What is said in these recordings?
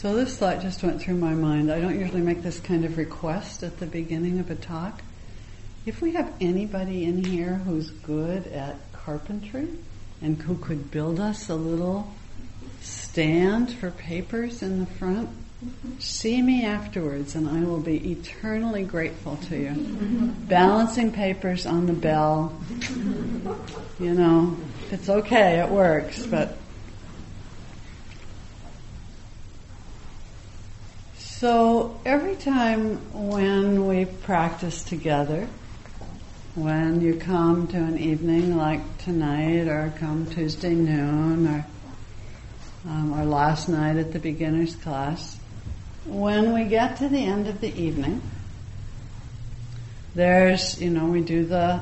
So this thought just went through my mind. I don't usually make this kind of request at the beginning of a talk. If we have anybody in here who's good at carpentry and who could build us a little stand for papers in the front, see me afterwards and I will be eternally grateful to you. Balancing papers on the bell, you know, it's okay, it works, but So every time when we practice together, when you come to an evening like tonight, or come Tuesday noon, or um, or last night at the beginners class, when we get to the end of the evening, there's you know we do the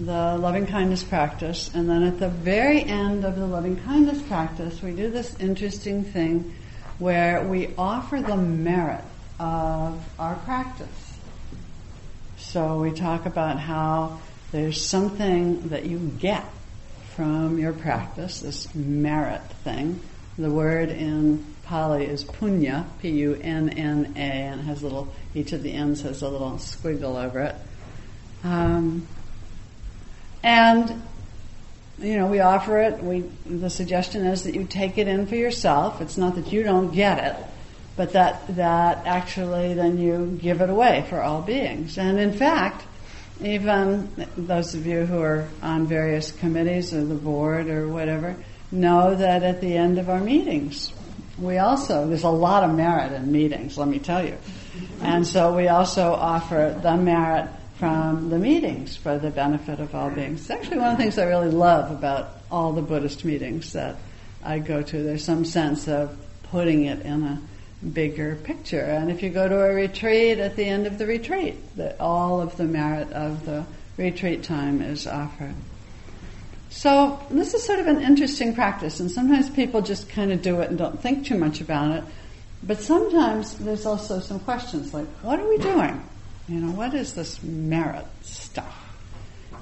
the loving kindness practice, and then at the very end of the loving kindness practice, we do this interesting thing where we offer the merit of our practice. So we talk about how there's something that you get from your practice, this merit thing. The word in Pali is punya, P-U-N-N-A, and has little, each of the ends has a little squiggle over it. Um, and you know, we offer it. We the suggestion is that you take it in for yourself. It's not that you don't get it, but that that actually then you give it away for all beings. And in fact, even those of you who are on various committees or the board or whatever know that at the end of our meetings, we also there's a lot of merit in meetings. Let me tell you, and so we also offer the merit from the meetings for the benefit of all beings. It's actually one of the things I really love about all the Buddhist meetings that I go to. There's some sense of putting it in a bigger picture. And if you go to a retreat at the end of the retreat, that all of the merit of the retreat time is offered. So this is sort of an interesting practice, and sometimes people just kind of do it and don't think too much about it. But sometimes there's also some questions like, what are we doing? You know, what is this merit stuff?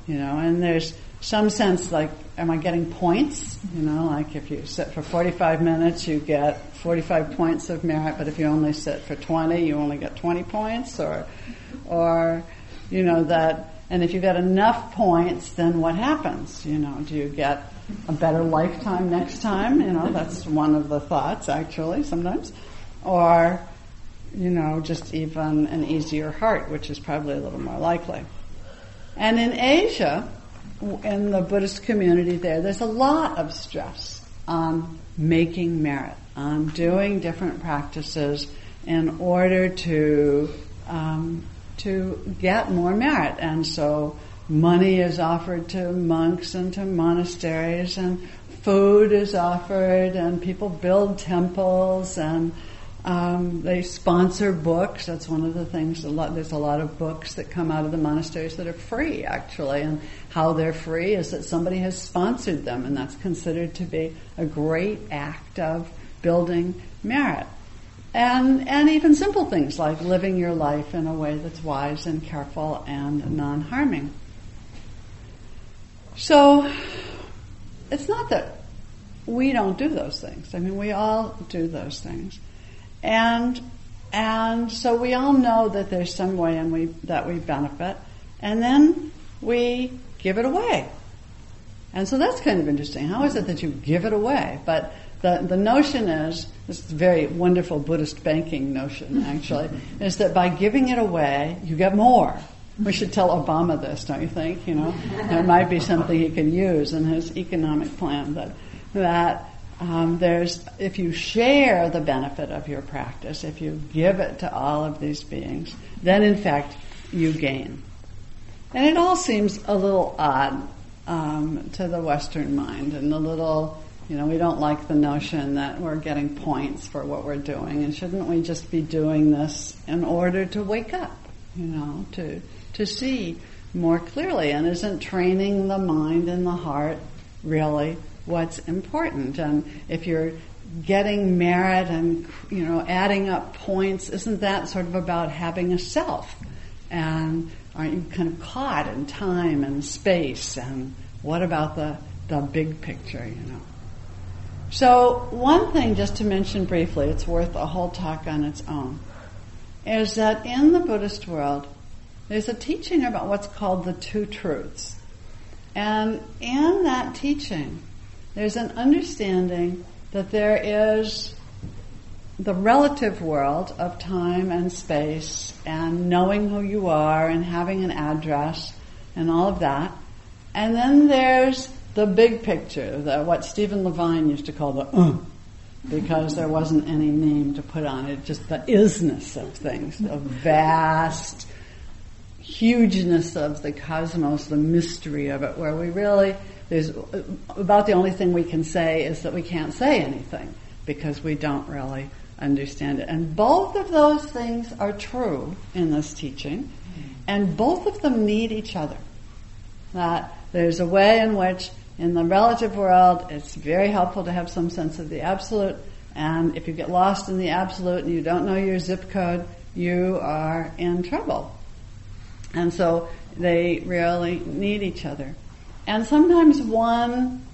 You know, and there's some sense like, am I getting points? You know, like if you sit for 45 minutes, you get 45 points of merit, but if you only sit for 20, you only get 20 points, or, or, you know, that, and if you get enough points, then what happens? You know, do you get a better lifetime next time? You know, that's one of the thoughts actually sometimes. Or, you know, just even an easier heart, which is probably a little more likely. And in Asia, in the Buddhist community there, there's a lot of stress on making merit, on doing different practices in order to um, to get more merit. And so money is offered to monks and to monasteries, and food is offered, and people build temples and um, they sponsor books. That's one of the things. A lot, there's a lot of books that come out of the monasteries that are free, actually. And how they're free is that somebody has sponsored them, and that's considered to be a great act of building merit. And and even simple things like living your life in a way that's wise and careful and non-harming. So it's not that we don't do those things. I mean, we all do those things. And and so we all know that there's some way and we that we benefit, and then we give it away. And so that's kind of interesting. How is it that you give it away? But the, the notion is, this is a very wonderful Buddhist banking notion actually, is that by giving it away, you get more. We should tell Obama this, don't you think? You know, it might be something he can use in his economic plan that, that um, there's if you share the benefit of your practice, if you give it to all of these beings, then in fact you gain. And it all seems a little odd um, to the Western mind, and a little, you know, we don't like the notion that we're getting points for what we're doing, and shouldn't we just be doing this in order to wake up, you know, to to see more clearly, and isn't training the mind and the heart really what's important. And if you're getting merit and you know adding up points, isn't that sort of about having a self? And aren't you kind of caught in time and space? And what about the the big picture? You know. So, one thing just to mention briefly, it's worth a whole talk on its own, is that in the Buddhist world, there's a teaching about what's called the two truths. And in that teaching, there's an understanding that there is the relative world of time and space and knowing who you are and having an address and all of that. And then there's the big picture, the, what Stephen Levine used to call the uh, because there wasn't any name to put on it, just the isness of things, the vast hugeness of the cosmos, the mystery of it, where we really, there's about the only thing we can say is that we can't say anything because we don't really understand it. And both of those things are true in this teaching, and both of them need each other. That there's a way in which, in the relative world, it's very helpful to have some sense of the absolute, and if you get lost in the absolute and you don't know your zip code, you are in trouble. And so they really need each other. And sometimes one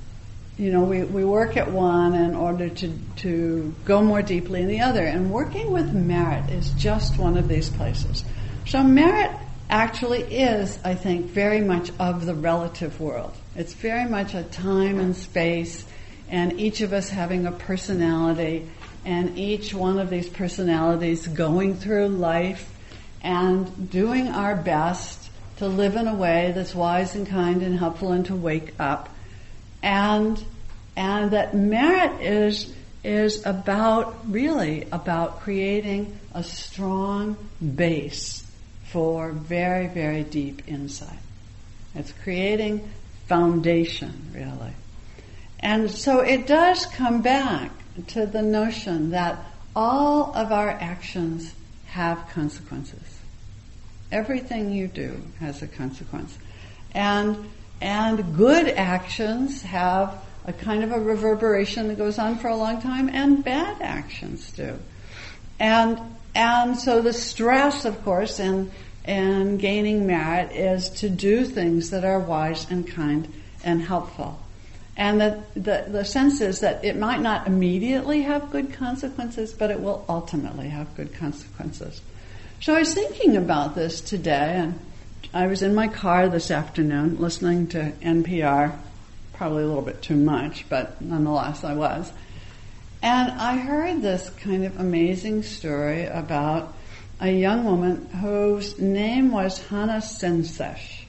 you know, we, we work at one in order to, to go more deeply in the other. And working with merit is just one of these places. So merit actually is, I think, very much of the relative world. It's very much a time and space, and each of us having a personality, and each one of these personalities going through life and doing our best to live in a way that's wise and kind and helpful and to wake up and and that merit is is about really about creating a strong base for very very deep insight. It's creating foundation really, and so it does come back to the notion that all of our actions have consequences. Everything you do has a consequence. And and good actions have a kind of a reverberation that goes on for a long time, and bad actions do. And and so the stress, of course, in in gaining merit is to do things that are wise and kind and helpful. And the, the, the sense is that it might not immediately have good consequences, but it will ultimately have good consequences. So I was thinking about this today, and I was in my car this afternoon listening to NPR, probably a little bit too much, but nonetheless I was. And I heard this kind of amazing story about a young woman whose name was Hannah Senesh.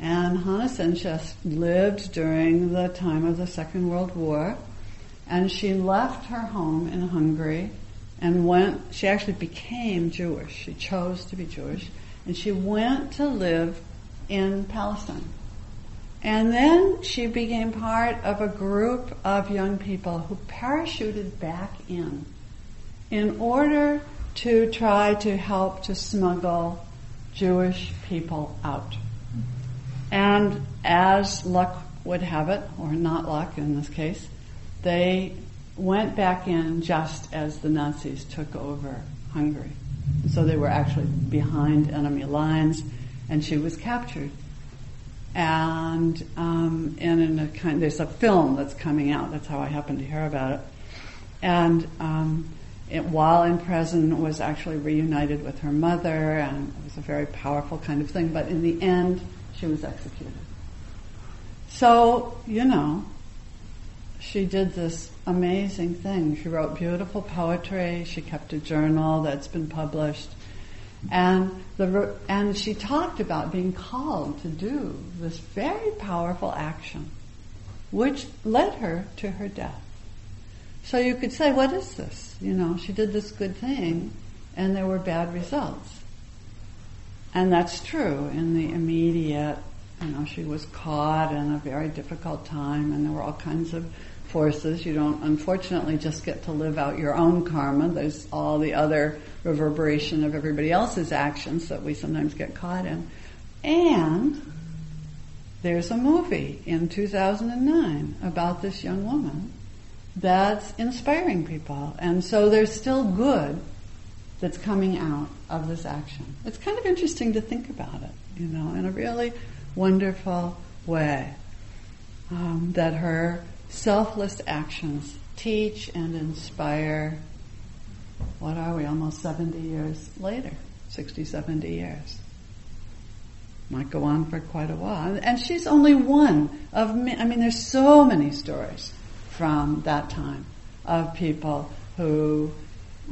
And Hannah Senesh lived during the time of the Second World War, and she left her home in Hungary and went, she actually became Jewish. She chose to be Jewish and she went to live in Palestine. And then she became part of a group of young people who parachuted back in in order to try to help to smuggle Jewish people out. And as luck would have it, or not luck in this case, they went back in just as the Nazis took over Hungary. So they were actually behind enemy lines, and she was captured. And um, and in a kind, there's a film that's coming out. That's how I happened to hear about it. And um, it, while in prison, was actually reunited with her mother, and it was a very powerful kind of thing. But in the end, she was executed. So you know, she did this amazing thing. She wrote beautiful poetry. She kept a journal that's been published. And the, and she talked about being called to do this very powerful action, which led her to her death. So you could say, what is this? You know, she did this good thing and there were bad results. And that's true in the immediate, you know, she was caught in a very difficult time and there were all kinds of forces. You don't, unfortunately, just get to live out your own karma. There's all the other reverberation of everybody else's actions that we sometimes get caught in. And there's a movie in 2009 about this young woman that's inspiring people. And so there's still good that's coming out of this action. It's kind of interesting to think about it, you know, in a really wonderful way. Um, that her selfless actions teach and inspire. What are we, almost 70 years later? 60, 70 years. Might go on for quite a while. And she's only one of, I mean, there's so many stories from that time of people who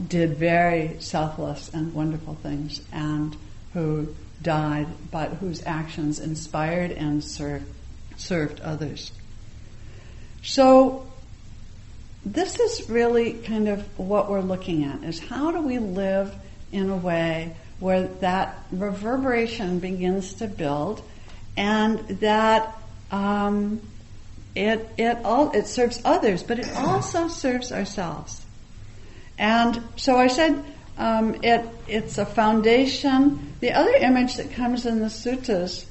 did very selfless and wonderful things and who died, but whose actions inspired and served, served others. So this is really kind of what we're looking at is how do we live in a way where that reverberation begins to build and that um, it it all it serves others, but it also serves ourselves. And so I said um, it it's a foundation. The other image that comes in the suttas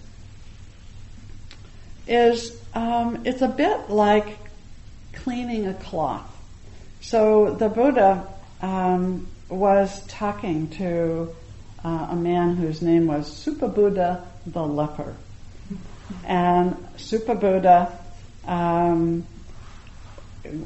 is um, it's a bit like cleaning a cloth. So the Buddha um, was talking to uh, a man whose name was Supabuddha the leper, and Supabuddha um,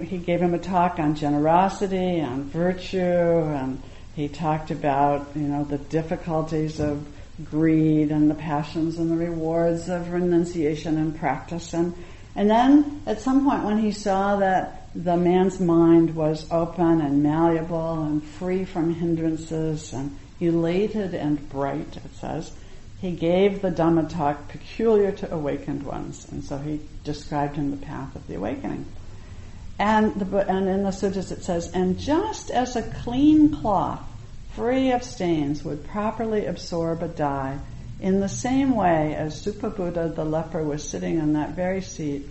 he gave him a talk on generosity, on virtue, and he talked about you know the difficulties of greed and the passions and the rewards of renunciation and practice and and then at some point when he saw that the man's mind was open and malleable and free from hindrances and elated and bright, it says, he gave the Dhamma talk peculiar to awakened ones. And so he described him the path of the awakening. And, the, and in the suttas it says, and just as a clean cloth, free of stains, would properly absorb a dye, in the same way as Supabuddha the leper was sitting on that very seat,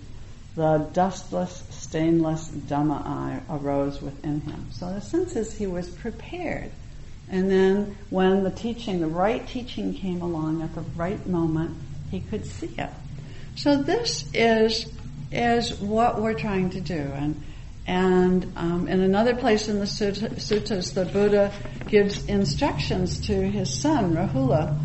the dustless, stainless Dhamma eye arose within him. So the sense is he was prepared. And then when the teaching, the right teaching came along at the right moment, he could see it. So this is is what we're trying to do. And, and um, in another place in the suttas, the Buddha gives instructions to his son, Rahula.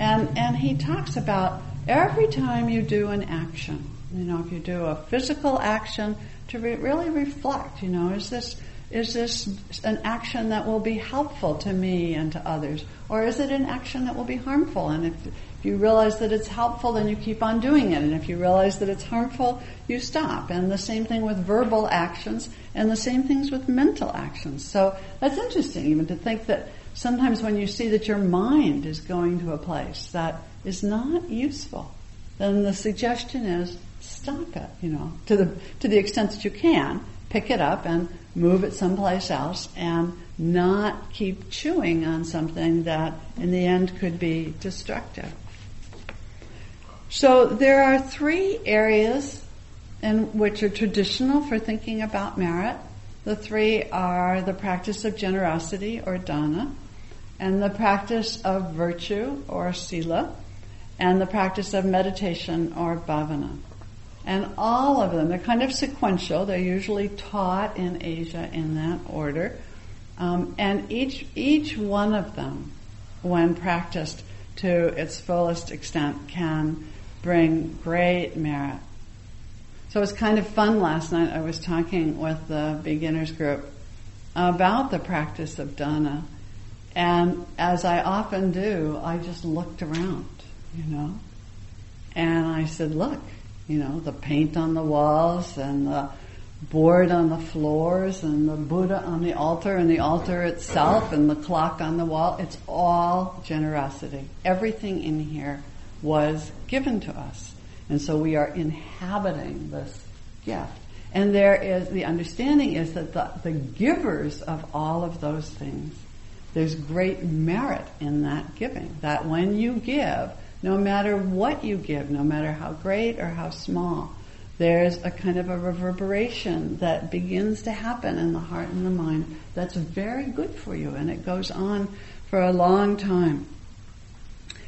And, and he talks about every time you do an action, you know, if you do a physical action, to re- really reflect, you know, is this, is this an action that will be helpful to me and to others? Or is it an action that will be harmful? And if, if you realize that it's helpful, then you keep on doing it. And if you realize that it's harmful, you stop. And the same thing with verbal actions and the same things with mental actions. So that's interesting even to think that sometimes when you see that your mind is going to a place that is not useful, then the suggestion is stop it, you know, to the, to the extent that you can, pick it up and move it someplace else and not keep chewing on something that in the end could be destructive. So there are three areas in which are traditional for thinking about merit. The three are the practice of generosity or dana, and the practice of virtue or sila, and the practice of meditation or bhavana. And all of them, they're kind of sequential. They're usually taught in Asia in that order. Um, and each, each one of them, when practiced to its fullest extent, can bring great merit. So it was kind of fun last night. I was talking with the beginners group about the practice of dana. And as I often do, I just looked around, you know, and I said, look, you know, the paint on the walls and the board on the floors and the Buddha on the altar and the altar itself and the clock on the wall. It's all generosity. Everything in here was given to us. And so we are inhabiting this gift. And there is, the understanding is that the, the givers of all of those things, there's great merit in that giving. That when you give, no matter what you give, no matter how great or how small, there's a kind of a reverberation that begins to happen in the heart and the mind that's very good for you and it goes on for a long time.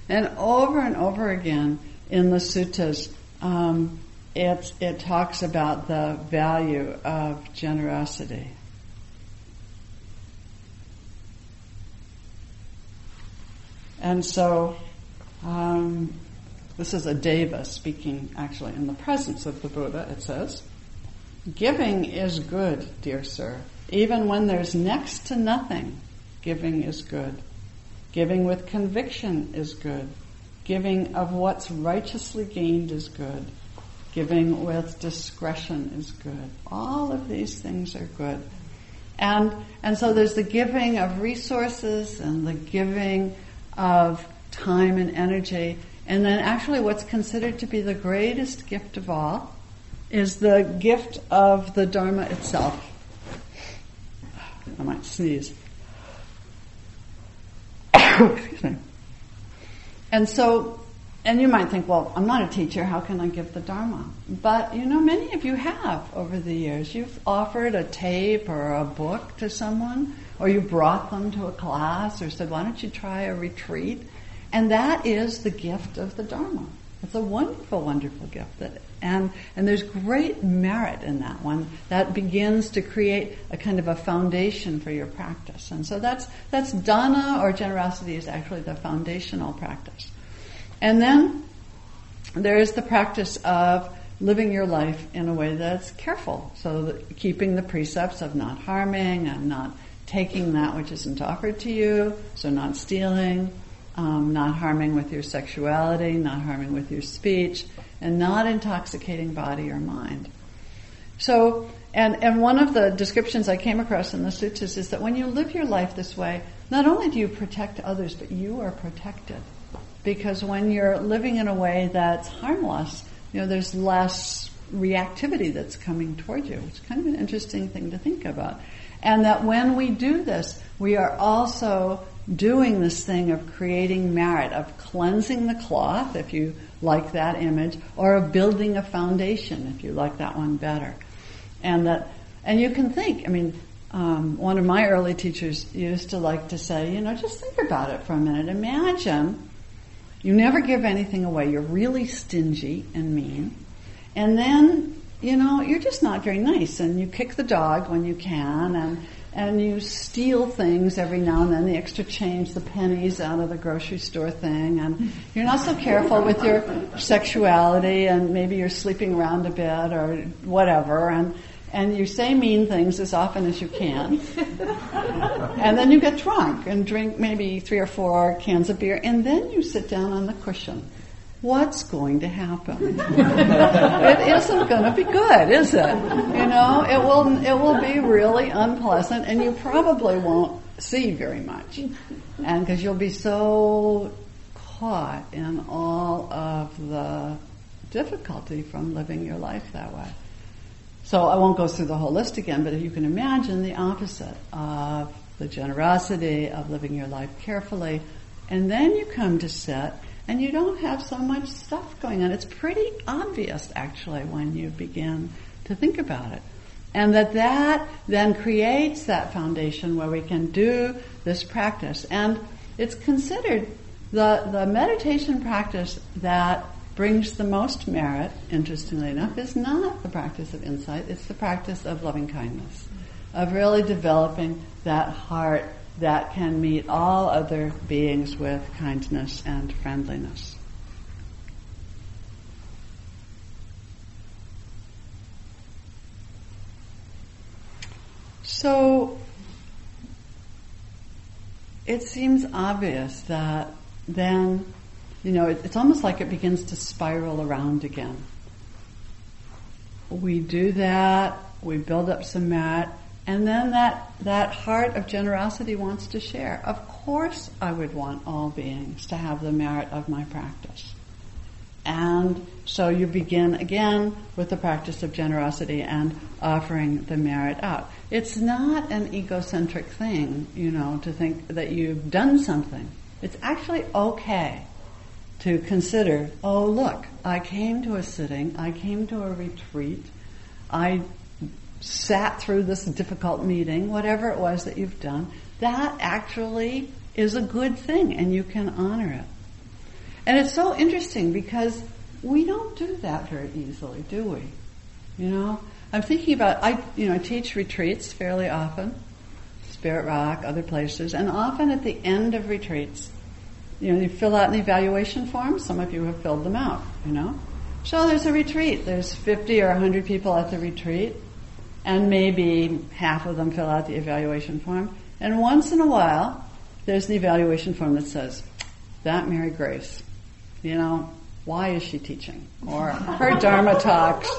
And over and over again in the suttas, um, it, it talks about the value of generosity. And so, um, this is a deva speaking actually in the presence of the Buddha, it says. Giving is good, dear sir. Even when there's next to nothing, giving is good. Giving with conviction is good. Giving of what's righteously gained is good. Giving with discretion is good. All of these things are good. And, and so there's the giving of resources and the giving of time and energy. And then actually what's considered to be the greatest gift of all is the gift of the Dharma itself. I might sneeze. Excuse me. And so, and you might think, well, I'm not a teacher, how can I give the Dharma? But, you know, many of you have over the years. You've offered a tape or a book to someone, or you brought them to a class, or said, why don't you try a retreat? And that is the gift of the Dharma. It's a wonderful, wonderful gift. That, and, and there's great merit in that one. That begins to create a kind of a foundation for your practice. And so that's, that's dana or generosity is actually the foundational practice. And then there is the practice of living your life in a way that's careful. So keeping the precepts of not harming and not taking that which isn't offered to you, so not stealing, um, not harming with your sexuality, not harming with your speech, and not intoxicating body or mind. So, and, and one of the descriptions I came across in the sutras is that when you live your life this way, not only do you protect others, but you are protected. Because when you're living in a way that's harmless, you know, there's less reactivity that's coming toward you. It's kind of an interesting thing to think about. And that when we do this, we are also doing this thing of creating merit, of cleansing the cloth, if you like that image, or of building a foundation, if you like that one better. And that, and you can think, I mean, um, one of my early teachers used to like to say, you know, just think about it for a minute. Imagine you never give anything away. You're really stingy and mean. And then, you know, you're just not very nice and you kick the dog when you can and and you steal things every now and then, the extra change, the pennies out of the grocery store thing, and you're not so careful with your sexuality, and maybe you're sleeping around a bit or whatever, and and you say mean things as often as you can. and then you get drunk and drink maybe three or four cans of beer, and then you sit down on the cushion what's going to happen? it isn't going to be good, is it? You know, it will it will be really unpleasant, and you probably won't see very much, and because you'll be so caught in all of the difficulty from living your life that way. So I won't go through the whole list again, but if you can imagine the opposite of the generosity of living your life carefully, and then you come to sit and you don't have so much stuff going on. It's pretty obvious actually when you begin to think about it. And that that then creates that foundation where we can do this practice. And it's considered the, the meditation practice that brings the most merit, interestingly enough, is not the practice of insight, it's the practice of loving kindness, of really developing that heart that can meet all other beings with kindness and friendliness. So it seems obvious that then, you know, it, it's almost like it begins to spiral around again. We do that, we build up some merit, and then that, that heart of generosity wants to share. Of course I would want all beings to have the merit of my practice. And so you begin again with the practice of generosity and offering the merit out. It's not an egocentric thing, you know, to think that you've done something. It's actually okay to consider, oh look, I came to a sitting, I came to a retreat, I sat through this difficult meeting, whatever it was that you've done, that actually is a good thing and you can honor it. And it's so interesting because we don't do that very easily, do we? You know, I'm thinking about, I, you know, I teach retreats fairly often, Spirit Rock, other places, and often at the end of retreats, you know, you fill out an evaluation form. Some of you have filled them out, you know. So there's a retreat. There's 50 or 100 people at the retreat and maybe half of them fill out the evaluation form. And once in a while, there's the evaluation form that says, that Mary Grace, you know, why is she teaching? Or her Dharma talks,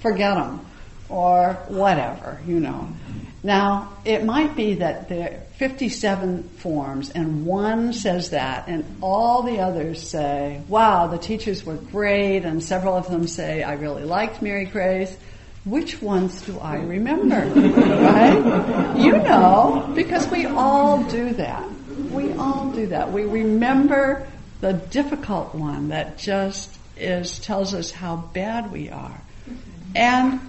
forget them. Or whatever, you know. Now, it might be that there are 57 forms and one says that and all the others say, wow, the teachers were great and several of them say, I really liked Mary Grace. Which ones do I remember? right? You know, because we all do that. We all do that. We remember the difficult one that just is, tells us how bad we are. And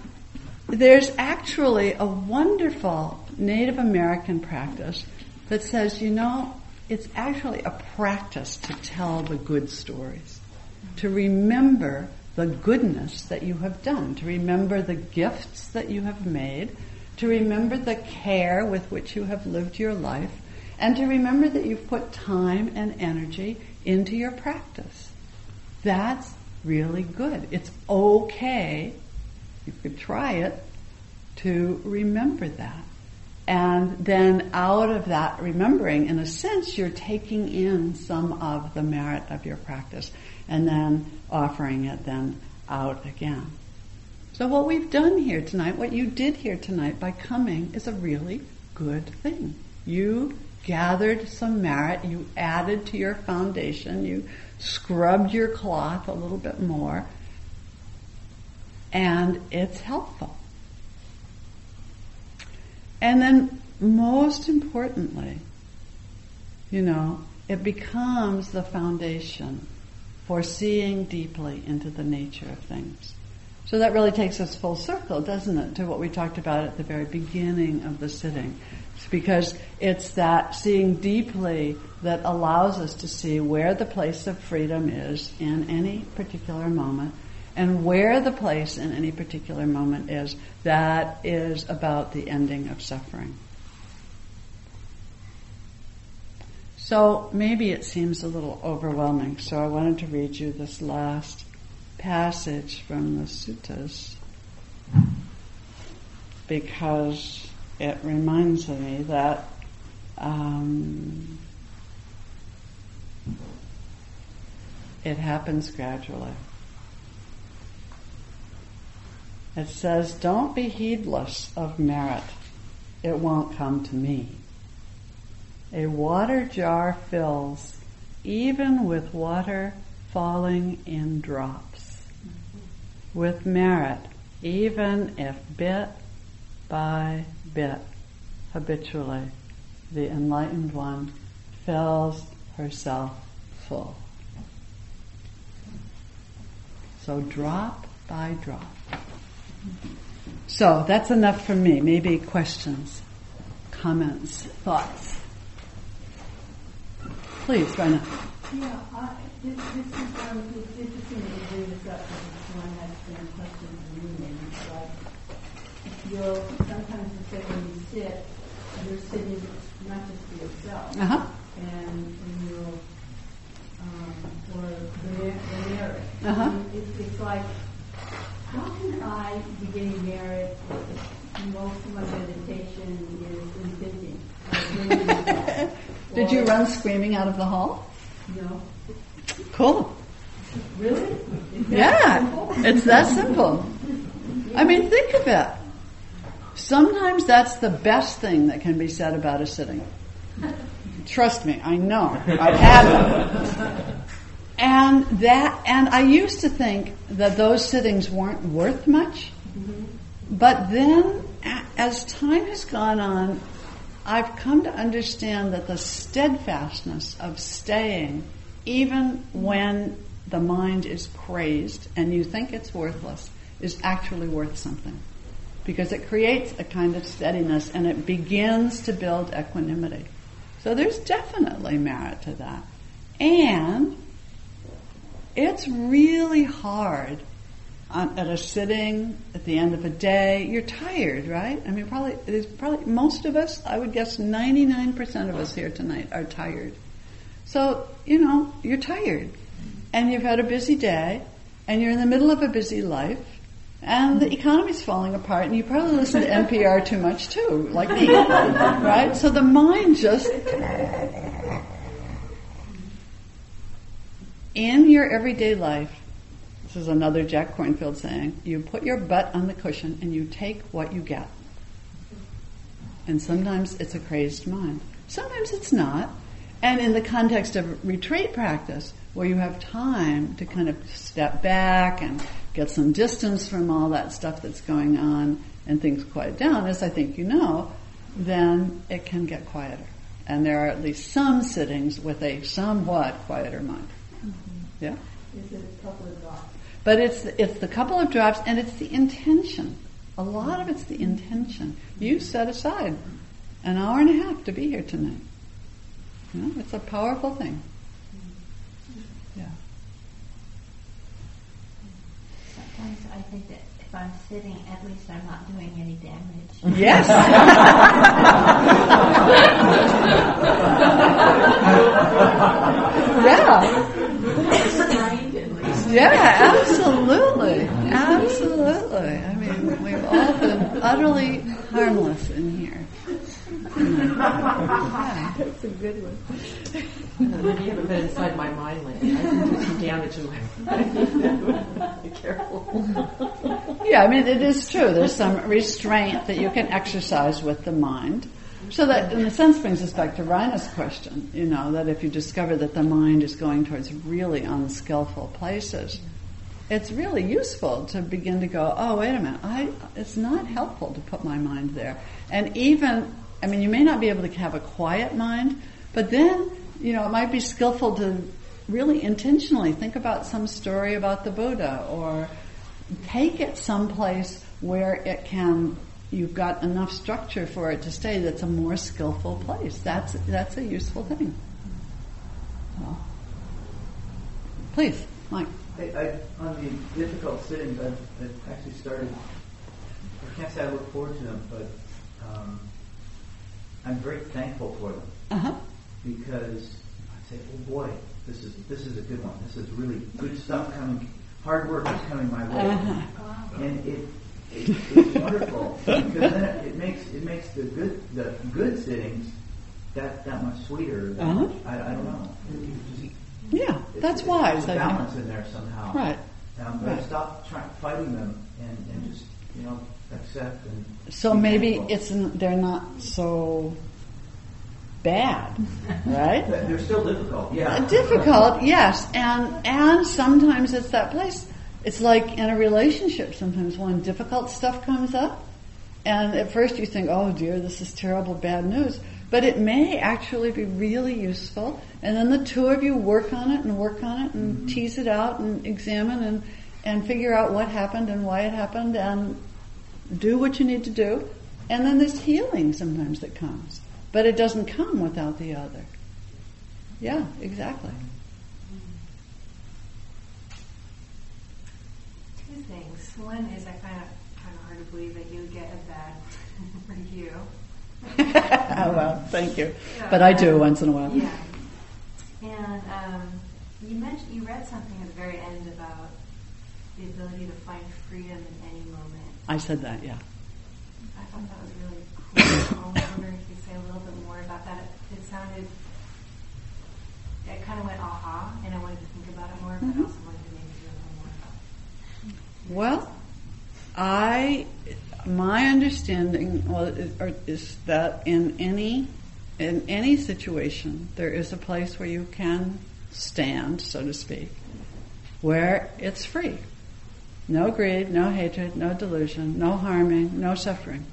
there's actually a wonderful Native American practice that says, you know, it's actually a practice to tell the good stories, to remember the goodness that you have done, to remember the gifts that you have made, to remember the care with which you have lived your life, and to remember that you've put time and energy into your practice. That's really good. It's okay you could try it to remember that. And then out of that remembering, in a sense, you're taking in some of the merit of your practice and then offering it then out again. So what we've done here tonight, what you did here tonight by coming is a really good thing. You gathered some merit, you added to your foundation, you scrubbed your cloth a little bit more, and it's helpful. And then most importantly, you know, it becomes the foundation for seeing deeply into the nature of things. So that really takes us full circle, doesn't it, to what we talked about at the very beginning of the sitting. It's because it's that seeing deeply that allows us to see where the place of freedom is in any particular moment and where the place in any particular moment is, that is about the ending of suffering. So maybe it seems a little overwhelming, so I wanted to read you this last passage from the suttas because it reminds me that um, it happens gradually. It says, Don't be heedless of merit. It won't come to me. A water jar fills even with water falling in drops. With merit, even if bit by bit, habitually, the enlightened one fills herself full. So drop by drop. So that's enough for me. Maybe questions, comments, thoughts. Please, Rena. Yeah, I, this, this is um, it's interesting that you bring this up because one has been questions and meaning. Like, you'll sometimes you say when you sit, you're sitting not just for yourself, uh-huh. and, and you'll um, or the, the. Uh-huh. It's, it's like how can I be getting merit most of my meditation is in thinking? Did you run screaming out of the hall? No. Cool. Really? Yeah, it's that simple. I mean, think of it. Sometimes that's the best thing that can be said about a sitting. Trust me, I know. I've had them. And that, and I used to think that those sittings weren't worth much. Mm-hmm. But then, as time has gone on, I've come to understand that the steadfastness of staying, even when the mind is crazed and you think it's worthless, is actually worth something. Because it creates a kind of steadiness and it begins to build equanimity. So there's definitely merit to that. And it's really hard at a sitting at the end of a day. You're tired, right? I mean, probably there's probably most of us. I would guess 99% of us here tonight are tired. So you know you're tired, and you've had a busy day, and you're in the middle of a busy life, And the economy's falling apart, and you probably listen to NPR too much too, like me, right? So the mind just in your everyday life. This is another Jack Kornfield saying: you put your butt on the cushion and you take what you get. And sometimes it's a crazed mind. Sometimes it's not. And in the context of retreat practice, where you have time to kind of step back and get some distance from all that stuff that's going on and things quiet down, as I think you know, then it can get quieter. And there are at least some sittings with a somewhat quieter mind. Mm-hmm. Yeah? It's a couple of drops. But it's, it's the couple of drops and it's the intention. A lot of it's the intention. You set aside an hour and a half to be here tonight. You know, it's a powerful thing. Yeah. Sometimes I think that if I'm sitting, at least I'm not doing any damage. Yes. yeah. Yeah, absolutely. Absolutely. I mean, we've all been utterly harmless in here. Yeah. That's a good one. Maybe you haven't been inside my mind lately. I can do some damage to my Be careful. Yeah, I mean, it is true. There's some restraint that you can exercise with the mind. So that, in a sense, brings us back to Raina's question, you know, that if you discover that the mind is going towards really unskillful places, it's really useful to begin to go, oh, wait a minute, I, it's not helpful to put my mind there. And even, I mean, you may not be able to have a quiet mind, but then, you know, it might be skillful to really intentionally think about some story about the Buddha or take it someplace where it can you've got enough structure for it to stay that's a more skillful place. That's that's a useful thing. Well, please, Mike. I, I, on the difficult sittings, I've, I've, actually started. I can't say I look forward to them, but um, I'm very thankful for them uh-huh. because I say, "Oh boy, this is this is a good one. This is really good stuff coming. Hard work is coming my way, uh-huh. and it it, it's wonderful because then it, it, makes it makes the good the good sittings that that much sweeter. That uh-huh. much, I, I don't know. Yeah, that's it's, wise. There's a balance in there somehow. Right. Um, but right. stop trying fighting them and, and just you know accept and. So maybe it's they're not so bad, right? They're still difficult. Yeah. Difficult, yes, and and sometimes it's that place it's like in a relationship sometimes when difficult stuff comes up, and at first you think, oh dear, this is terrible, bad news. But it may actually be really useful, and then the two of you work on it and work on it and mm-hmm. tease it out and examine and, and figure out what happened and why it happened and do what you need to do. And then there's healing sometimes that comes. But it doesn't come without the other. Yeah, exactly. One is I find it kind of hard to believe that you get a bad review. oh well, thank you. Yeah, but I do once in a while. Yeah. And um, you mentioned you read something at the very end about the ability to find freedom in any moment. I said that, yeah. I thought that was really cool. I wonder if you'd say a little bit more about that. It, it sounded, it kind of went aha, and I wanted to think about it more, but mm-hmm. also well, I, my understanding is that in any, in any situation, there is a place where you can stand, so to speak, where it's free. No greed, no hatred, no delusion, no harming, no suffering.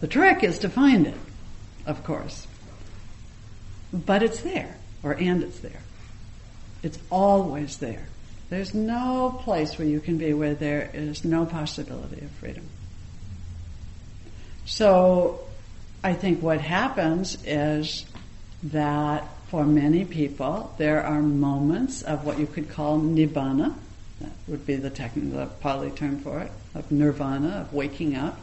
The trick is to find it, of course. But it's there, or and it's there. It's always there. There's no place where you can be where there is no possibility of freedom. So I think what happens is that for many people, there are moments of what you could call nibbana. That would be the technical Pali term for it, of nirvana, of waking up.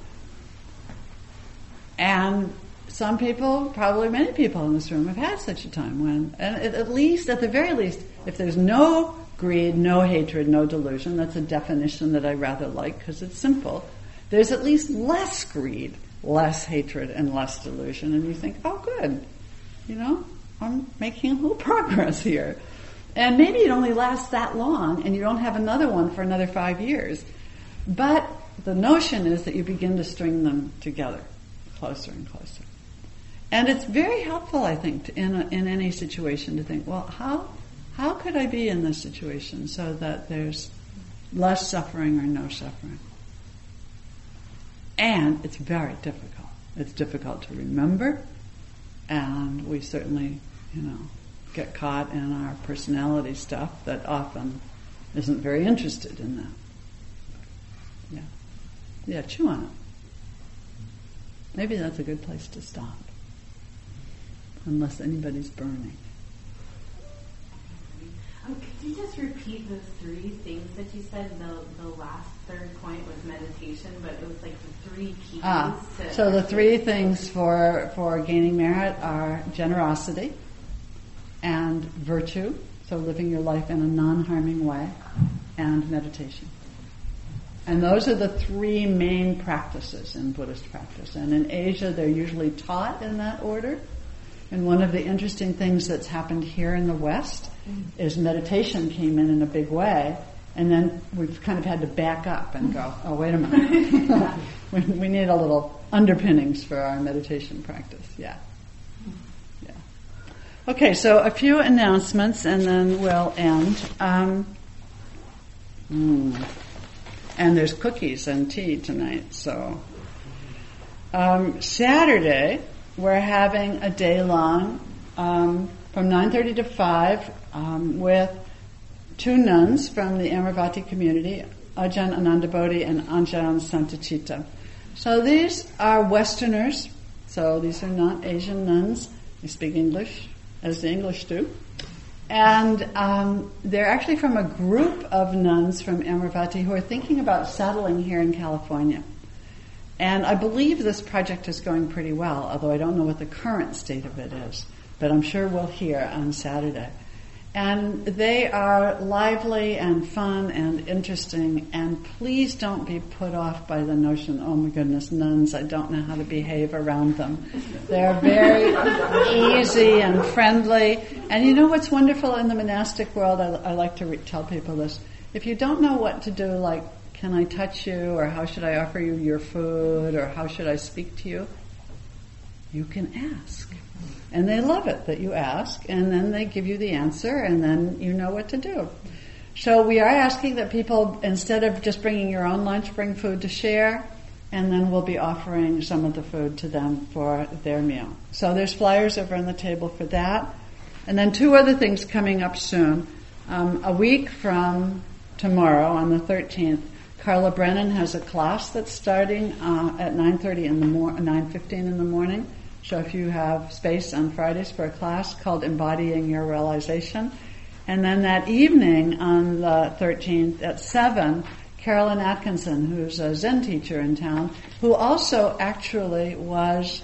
And some people, probably many people in this room, have had such a time when, and at least, at the very least, if there's no greed, no hatred, no delusion, that's a definition that I rather like because it's simple. There's at least less greed, less hatred, and less delusion, and you think, oh, good, you know, I'm making a little progress here. And maybe it only lasts that long and you don't have another one for another five years. But the notion is that you begin to string them together closer and closer. And it's very helpful, I think, in, a, in any situation to think, well, how, how could I be in this situation so that there's less suffering or no suffering? And it's very difficult. It's difficult to remember, and we certainly, you know, get caught in our personality stuff that often isn't very interested in that. Yeah. Yeah, chew on it. Maybe that's a good place to stop. Unless anybody's burning. Um, could you just repeat those three things that you said? The, the last third point was meditation, but it was like the three keys. Ah, to so the three things for, for gaining merit are generosity and virtue, so living your life in a non-harming way, and meditation. And those are the three main practices in Buddhist practice. And in Asia, they're usually taught in that order. And one of the interesting things that's happened here in the West is meditation came in in a big way, and then we've kind of had to back up and go, oh, wait a minute. we, we need a little underpinnings for our meditation practice. Yeah. Yeah. Okay, so a few announcements and then we'll end. Um, hmm. And there's cookies and tea tonight, so. Um, Saturday, we're having a day long um, from 9.30 to 5 um, with two nuns from the Amaravati community, Ajahn Anandabodhi and Ajahn Santacitta. So these are Westerners, so these are not Asian nuns. They speak English, as the English do. And um, they're actually from a group of nuns from Amaravati who are thinking about settling here in California. And I believe this project is going pretty well, although I don't know what the current state of it is. But I'm sure we'll hear on Saturday. And they are lively and fun and interesting, and please don't be put off by the notion, oh my goodness, nuns, I don't know how to behave around them. They're very easy and friendly. And you know what's wonderful in the monastic world? I, I like to re- tell people this. If you don't know what to do, like, can I touch you, or how should I offer you your food, or how should I speak to you, you can ask. And they love it that you ask, and then they give you the answer, and then you know what to do. So we are asking that people, instead of just bringing your own lunch, bring food to share, and then we'll be offering some of the food to them for their meal. So there's flyers over on the table for that. And then two other things coming up soon. Um, a week from tomorrow, on the 13th, Carla Brennan has a class that's starting uh, at 9:30 in the mor- 9:15 in the morning. So if you have space on Fridays for a class called Embodying Your Realization. And then that evening on the 13th at 7, Carolyn Atkinson, who's a Zen teacher in town, who also actually was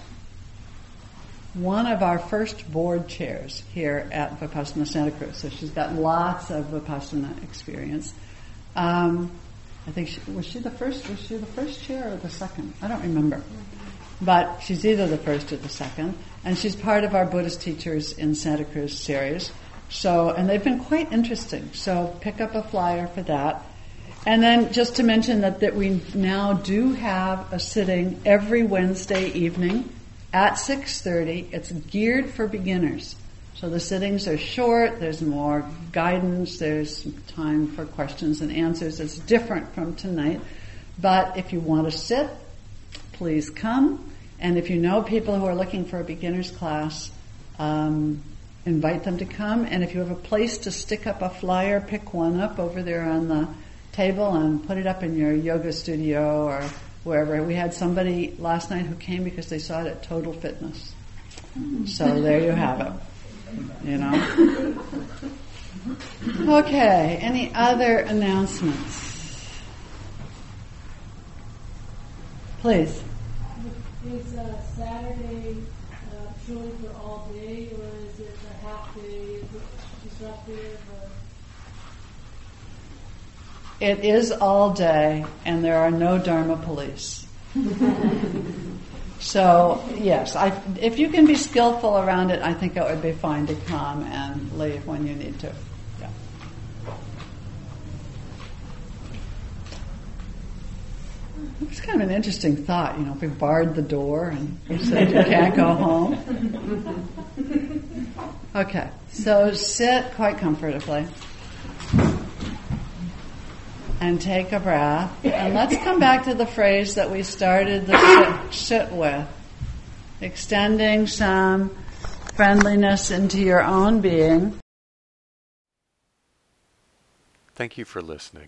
one of our first board chairs here at Vipassana Santa Cruz. So she's got lots of Vipassana experience. Um, I think she, was she the first? Was she the first chair or the second? I don't remember but she's either the first or the second, and she's part of our Buddhist Teachers in Santa Cruz series. So, and they've been quite interesting. So pick up a flyer for that. And then just to mention that, that we now do have a sitting every Wednesday evening at 6.30. It's geared for beginners. So the sittings are short, there's more guidance, there's time for questions and answers. It's different from tonight. But if you want to sit, please come. And if you know people who are looking for a beginner's class, um, invite them to come. And if you have a place to stick up a flyer, pick one up over there on the table and put it up in your yoga studio or wherever. We had somebody last night who came because they saw it at Total Fitness. So there you have it. You know? Okay, any other announcements? Please. Is uh, Saturday uh, truly for all day, or is it a half day? Is it disruptive? Or It is all day, and there are no Dharma police. so, yes, I, if you can be skillful around it, I think it would be fine to come and leave when you need to. It's kind of an interesting thought, you know, if we barred the door and we said you can't go home. Okay, so sit quite comfortably and take a breath. And let's come back to the phrase that we started the sit, sit with extending some friendliness into your own being. Thank you for listening.